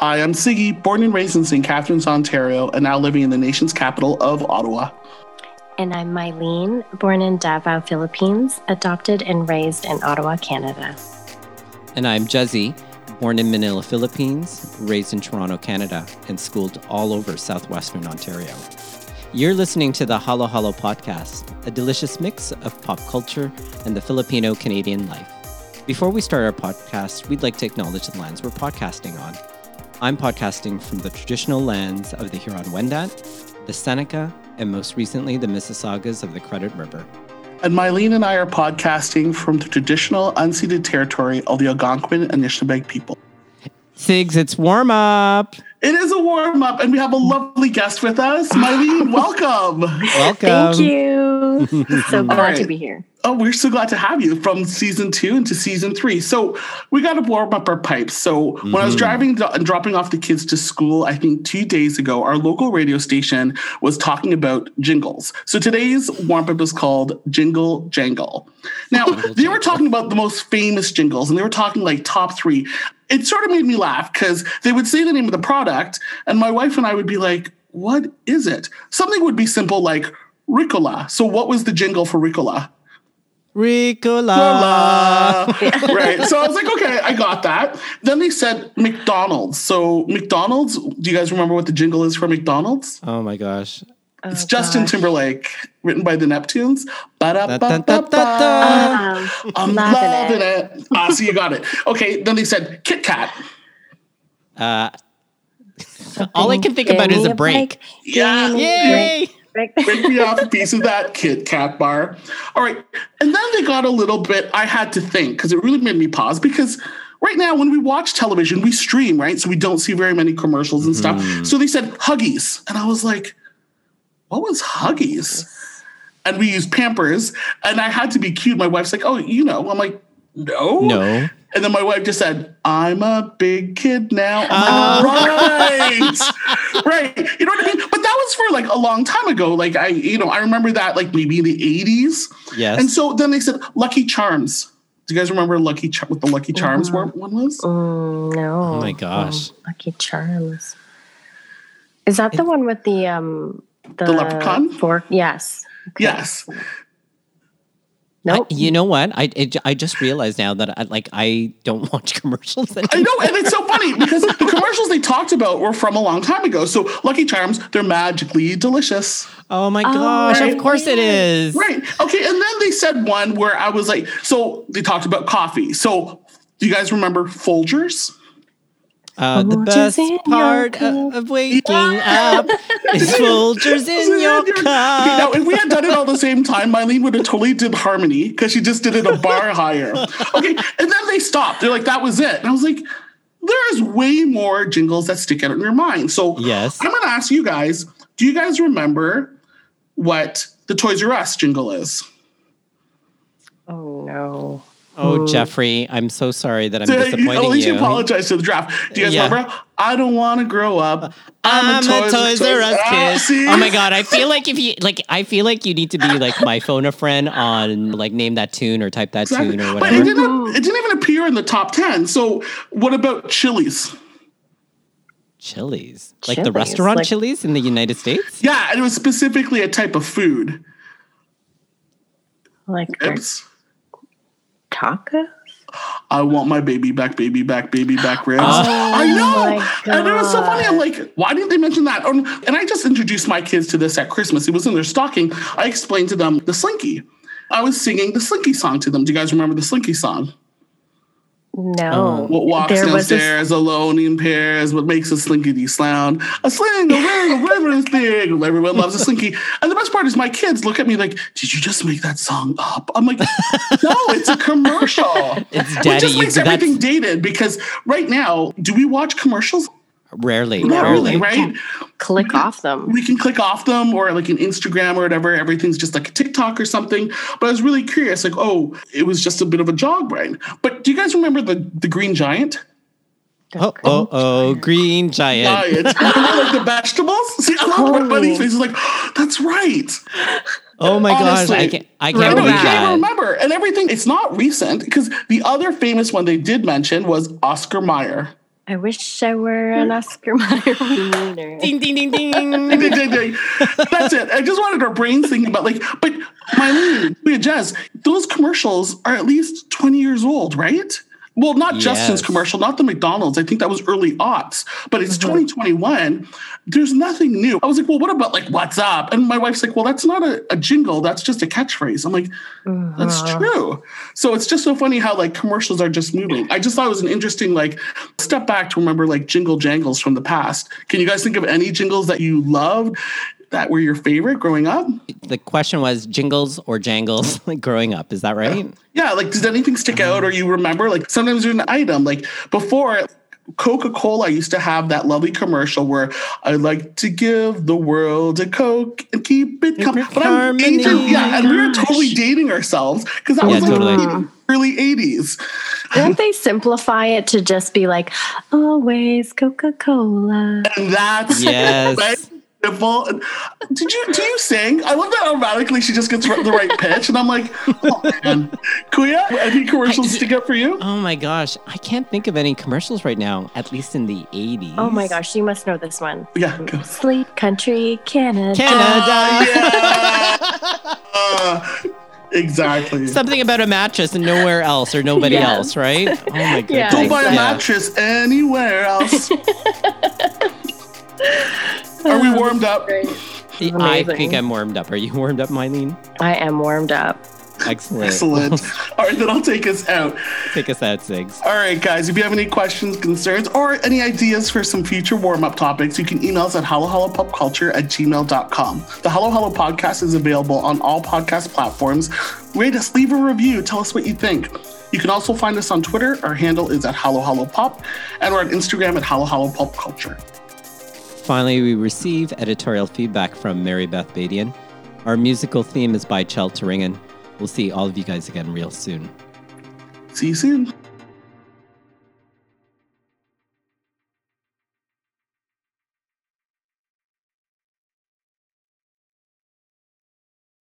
I am Sigi, born and raised in St. Catharines, Ontario, and now living in the nation's capital of Ottawa. And I'm Mailyne, born in Davao, Philippines, adopted and raised in Ottawa, Canada. And I'm Jezzie, born in Manila, Philippines, raised in Toronto, Canada, and schooled all over southwestern Ontario. You're listening to the Halo Halo podcast, a delicious mix of pop culture and the Filipino Canadian life. Before we start our podcast, we'd like to acknowledge the lands we're podcasting on. I'm podcasting from the traditional lands of the Huron Wendat, the Seneca, and most recently the Mississaugas of the Credit River. And Mailyne and I are podcasting from the traditional unceded territory of the Algonquin and Anishinaabeg people. Sigs, it's warm up. It is a warm up, and we have a lovely guest with us. Mailyne, welcome. Welcome. Thank you. so glad right. to be here. Oh, we're so glad to have you from season two into season three. So we got to warm up our pipes. So mm-hmm. when I was driving and dropping off the kids to school, I think two days ago, our local radio station was talking about jingles. So today's warm up is called Jingle Jangle. Now Jingle they were talking about the most famous jingles, and they were talking like top three. It sort of made me laugh because they would say the name of the product, and my wife and I would be like, "What is it?" Something would be simple like Ricola. So what was the jingle for Ricola? Ricola. right. So I was like, okay, I got that. Then they said McDonald's. So McDonald's, do you guys remember what the jingle is for McDonald's? Oh my gosh. It's oh, Justin gosh. Timberlake, written by the Neptunes. I'm loving it. it. Ah, so you got it. Okay, then they said Kit Kat. Uh, all I can think about is a break. Yeah. Yay! Break me off a piece of that Kit Kat bar. All right. And then they got a little bit, I had to think because it really made me pause because right now when we watch television, we stream, right? So we don't see very many commercials and stuff. Mm. So they said Huggies. And I was like, what was Huggies? And we use Pampers. And I had to be cute. My wife's like, oh, you know. I'm like, no. No. And then my wife just said, I'm a big kid now. Uh. right. right. You know what I mean? But that was for like a long time ago. Like I, you know, I remember that like maybe in the 80s. Yes. And so then they said Lucky Charms. Do you guys remember Lucky Char- what the Lucky Charms were, one was? Mm, no. Oh my gosh. Um, Lucky Charms. Is that the one with the um the, the leprechaun fork? Yes. Okay. Yes. Nope. You know what? I it, I just realized now that I, like I don't watch commercials anymore. I know, and it's so funny because the commercials they talked about were from a long time ago. So Lucky Charms, they're magically delicious. Oh my gosh! Oh, right. Of course it is. Right. Okay. And then they said one where I was like, so they talked about coffee. So do you guys remember Folgers? Uh, the best part of, of, waking yeah. up is Folgers in your cup. Now, if we had done it all the same time, Mailyne would have totally did harmony because she just did it a bar higher. Okay, and then they stopped. They're like, that was it. And I was like, there's way more jingles that stick out in your mind. So yes, I'm going to ask you guys: Do you guys remember what the Toys R Us jingle is? Oh no. Oh, Jeffrey, I'm so sorry that I'm disappointing you. At least you apologize to the draft. Do you guys yeah. remember? I don't want to grow up. I'm, I'm a, Toys, a Toys R Us kid. Ah, oh my god, I feel like if you like, I feel like you need to be like my phone a friend on like name that tune or type that exactly. tune or whatever. But it didn't. It didn't even appear in the top ten. So what about Chili's? Chili's, like the restaurant like, Chili's in the United States. Yeah, and it was specifically a type of food. Like tacos? I want my baby back, baby back, baby back ribs. Oh, I know. And it was so funny. I'm like, why didn't they mention that? And I just introduced my kids to this at Christmas. It was in their stocking. I explained to them the Slinky. I was singing the Slinky song to them. Do you guys remember the Slinky song? No. Um, what walks there downstairs a... alone in pairs? What makes a slinkity sound? A sling, a ring, a river thing. Everyone loves a slinky. And the best part is my kids look at me like, "Did you just make that song up?" I'm like, "No, it's a commercial." it's daddy. It just makes everything dated because right now, do we watch commercials? Rarely, rarely, right? Click we, off them. We can click off them, or like an Instagram or whatever. Everything's just like a TikTok or something. But I was really curious, like, oh, it was just a bit of a jog brain. But do you guys remember the the Green Giant? oh, oh, oh, green giant. Giant. like the vegetables. See, I love oh. my buddy's face. He's like, oh, that's right. Oh my Honestly, gosh, I can't, I can't believe that. remember. And everything, it's not recent because the other famous one they did mention was Oscar Mayer. I wish I were an Oscar Mayer wiener. Ding ding ding ding. Ding, ding, ding. That's it. I just wanted our brains thinking about like, but Mailyne, Leah Jazz, those commercials are at least 20 years old, right? Well, not Justin's commercial, not the McDonald's. I think that was early aughts, but it's Mhm. 2021. There's nothing new. I was like, well, what about like what's up? And my wife's like, well, that's not a, a jingle. That's just a catchphrase. I'm like, that's Uh-huh. true. So it's just so funny how like commercials are just moving. I just thought it was an interesting like step back to remember like jingle jangles from the past. Can you guys think of any jingles that you loved that were your favorite growing up? The question was jingles or jangles like growing up. Is that right? Yeah, like does anything stick out or you remember? Like sometimes there's an item. Like before Coca-Cola used to have that lovely commercial where I like to give the world a Coke and keep it coming. But I'm harmony. aging, oh yeah, and we were totally dating ourselves because that Yeah, was like totally. early 80s. Don't they simplify it to just be like, always Coca Cola? And that's Yes. right. Simple. Did you do you sing? I love that automatically she just gets the right pitch, and I'm like, oh man, Kuya, any commercials stick up for you? Oh my gosh. I can't think of any commercials right now, at least in the 80s. Oh my gosh, you must know this one. Yeah, go. Sleep Country Canada. Canada. yeah. Uh, exactly. Something about a mattress and nowhere else or nobody Yes. else, right? Oh my goodness. Yeah, Don't buy a exactly. mattress anywhere else. Are we um, warmed up? I think I'm warmed up. Are you warmed up, Mailyne? I am warmed up. Excellent. Excellent. All right, then I'll take us out. Take us out, Sigs. All right, guys, if you have any questions, concerns, or any ideas for some future warm up topics, you can email us at hallowhallowpopculture at gmail.com. The Halo Halo podcast is available on all podcast platforms. Rate us, leave a review, tell us what you think. You can also find us on Twitter. Our handle is at hallowhallowpop, and we're on Instagram at hallowhallowpopculture. Finally, we receive editorial feedback from Mary Beth Badian. Our musical theme is by Chel Turingen. We'll see all of you guys again real soon. See you soon.